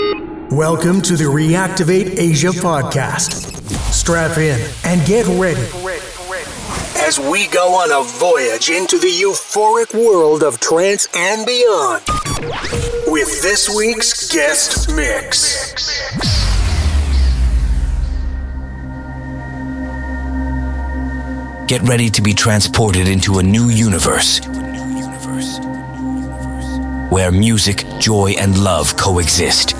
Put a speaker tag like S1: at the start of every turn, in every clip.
S1: Welcome to the Reactivate Asia podcast. Strap in and get ready as we go on a voyage into the euphoric world of trance and beyond with this week's guest mix.
S2: Get ready to be transported into a new universe where music, joy, and love coexist.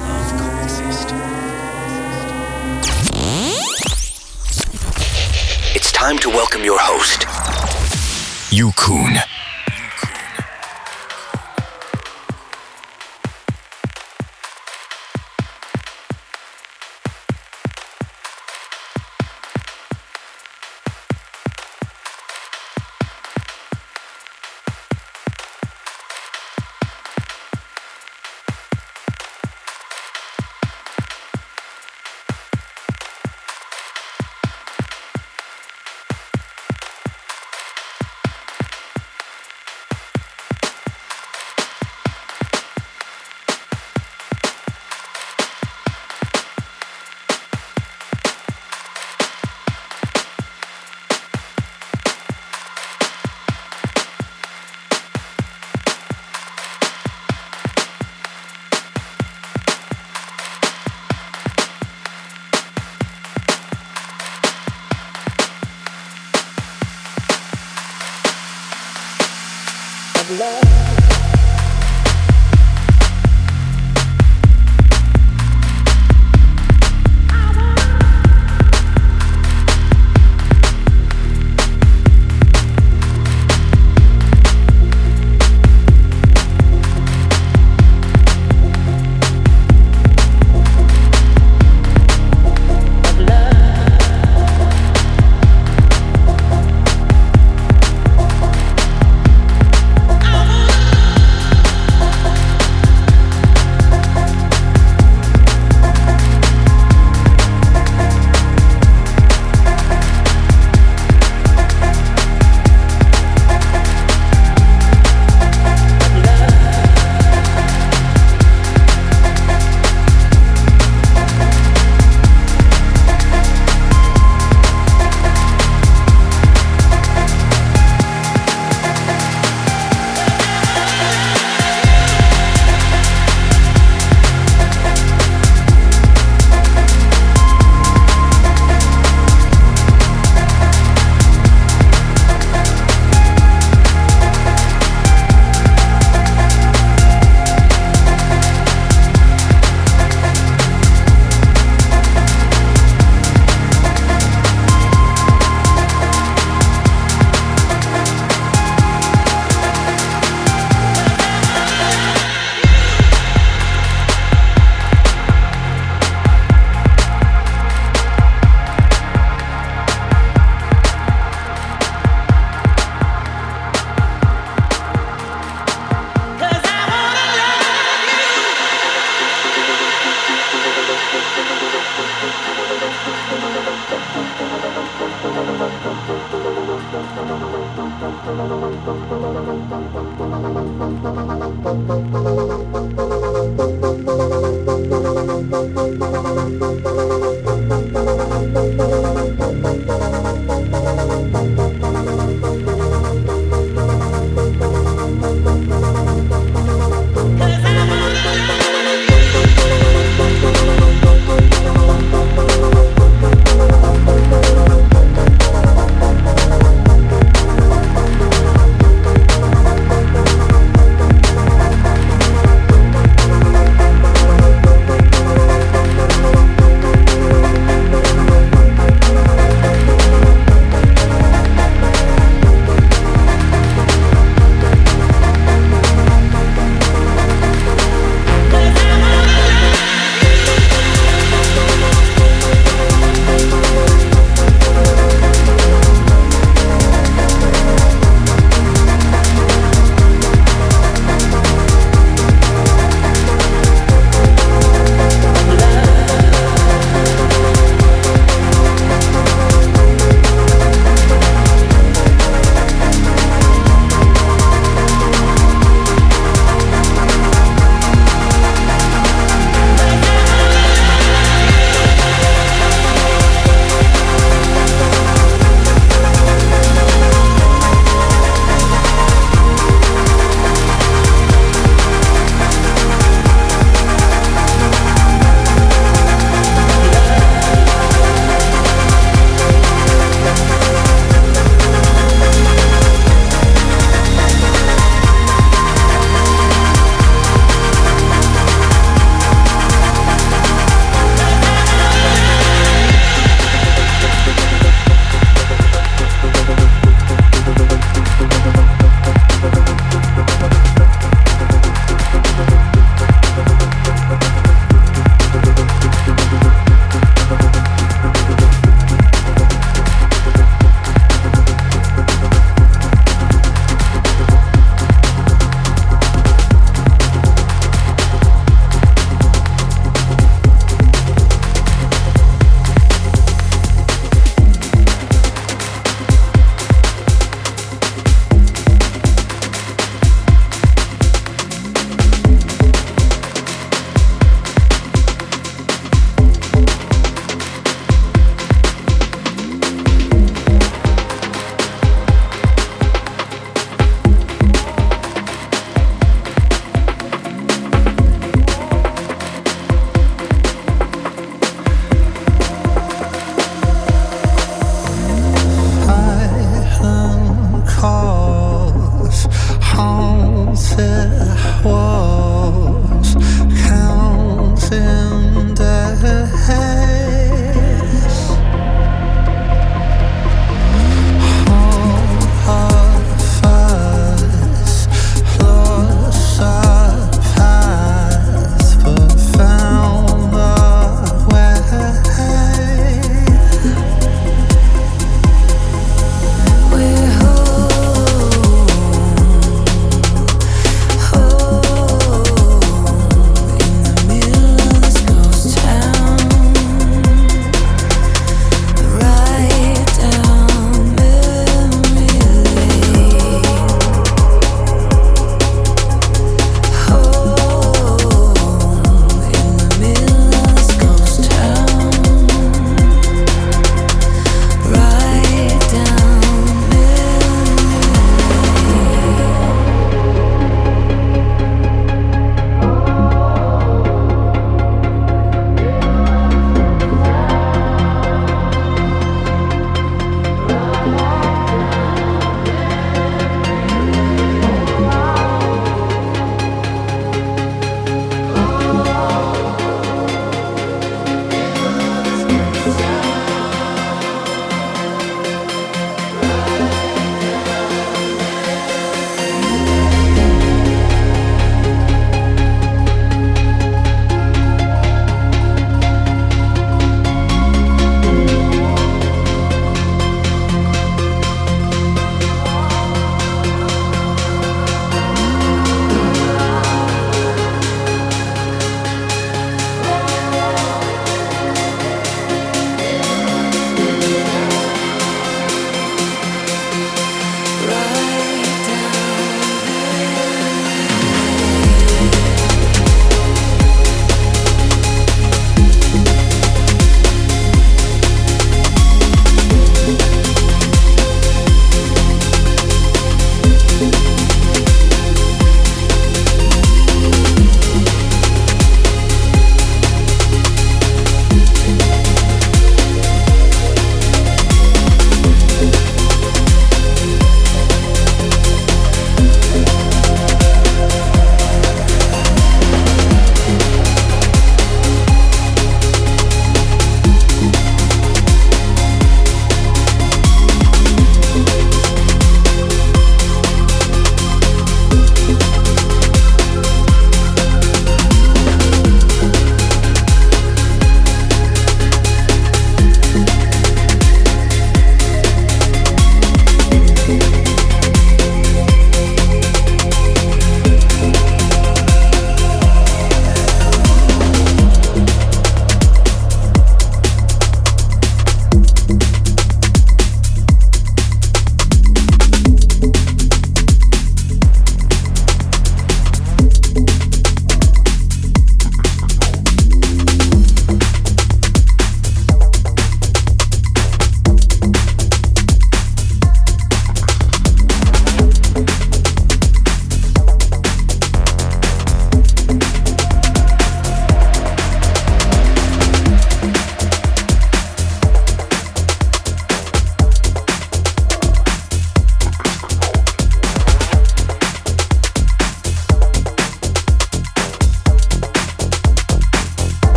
S2: Time to welcome your host, Yukun.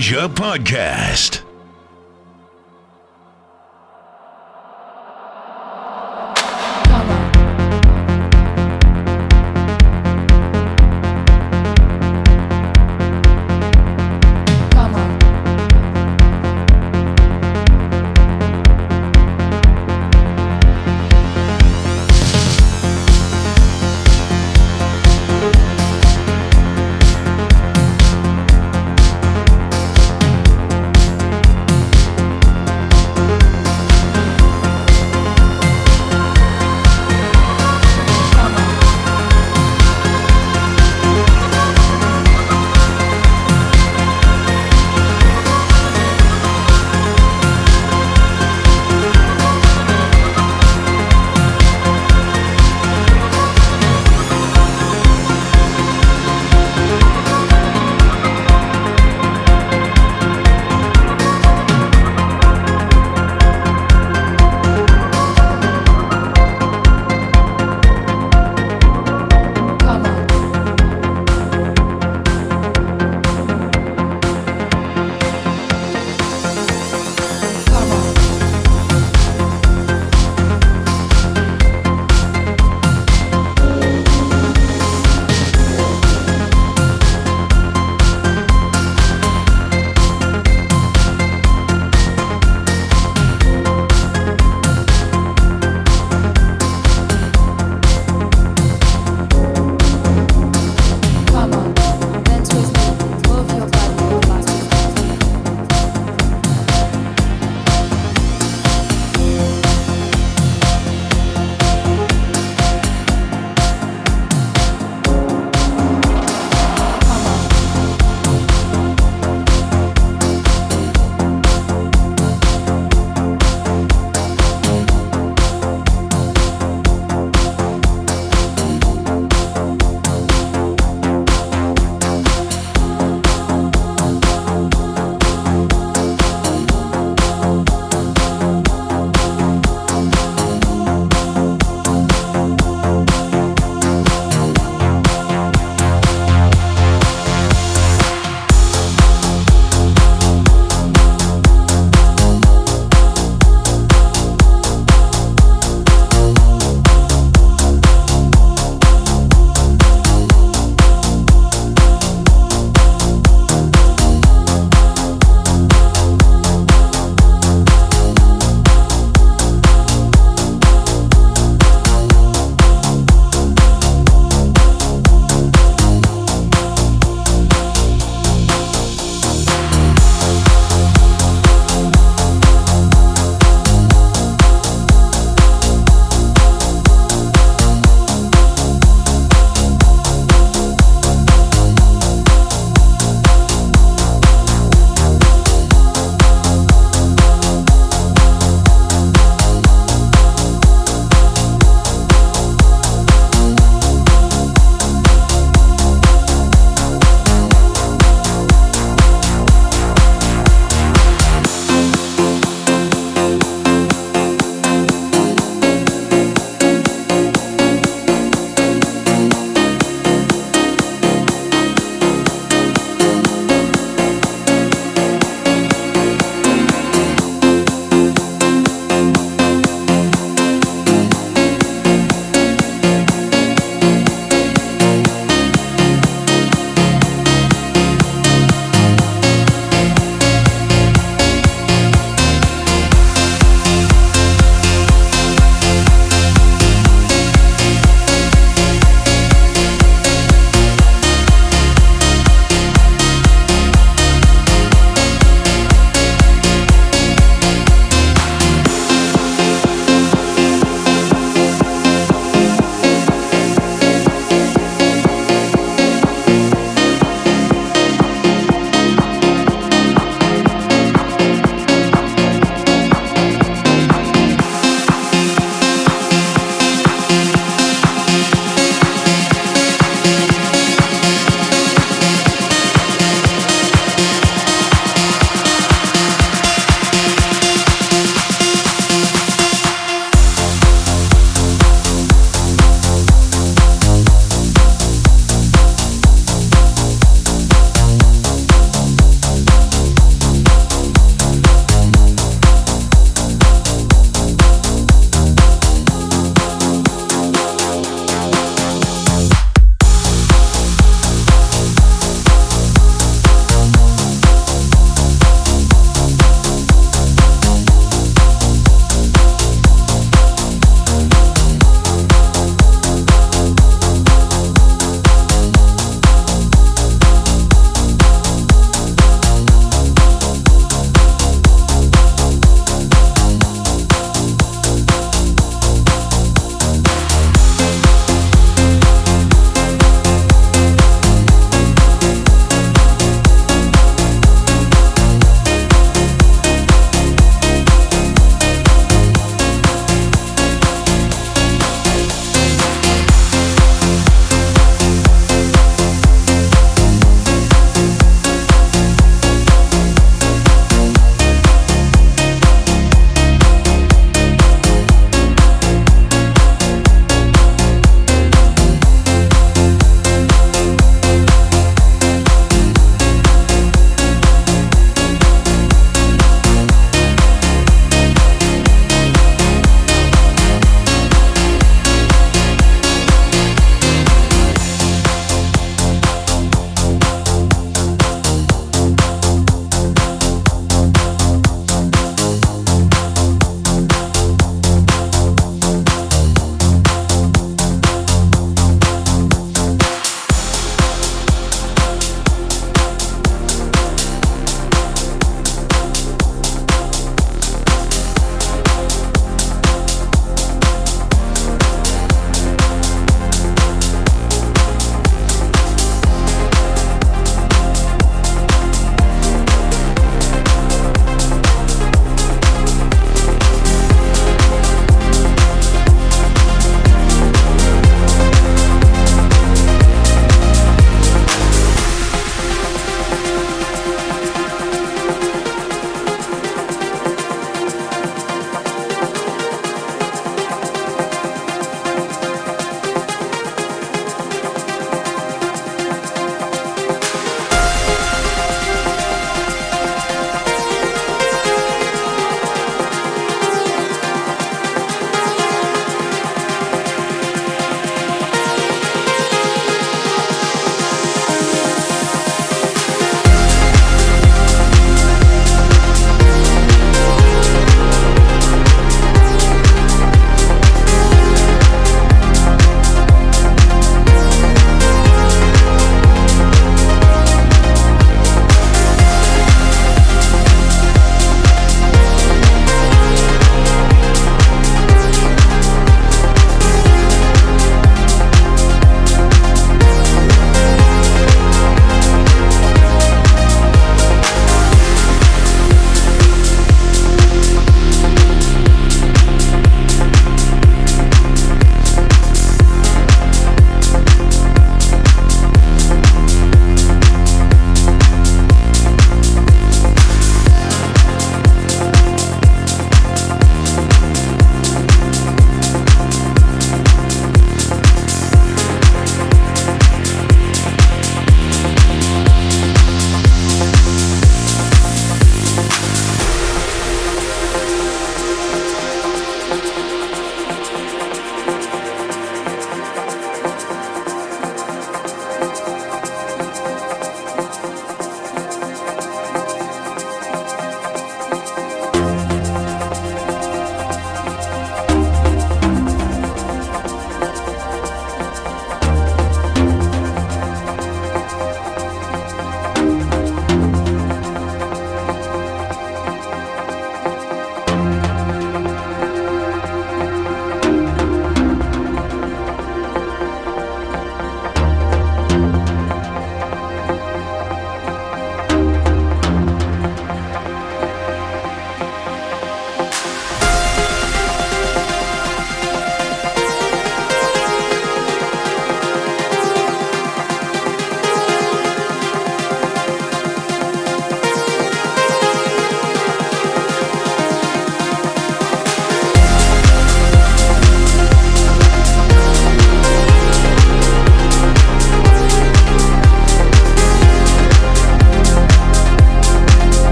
S3: Asia podcast.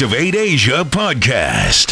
S3: Activate Asia podcast.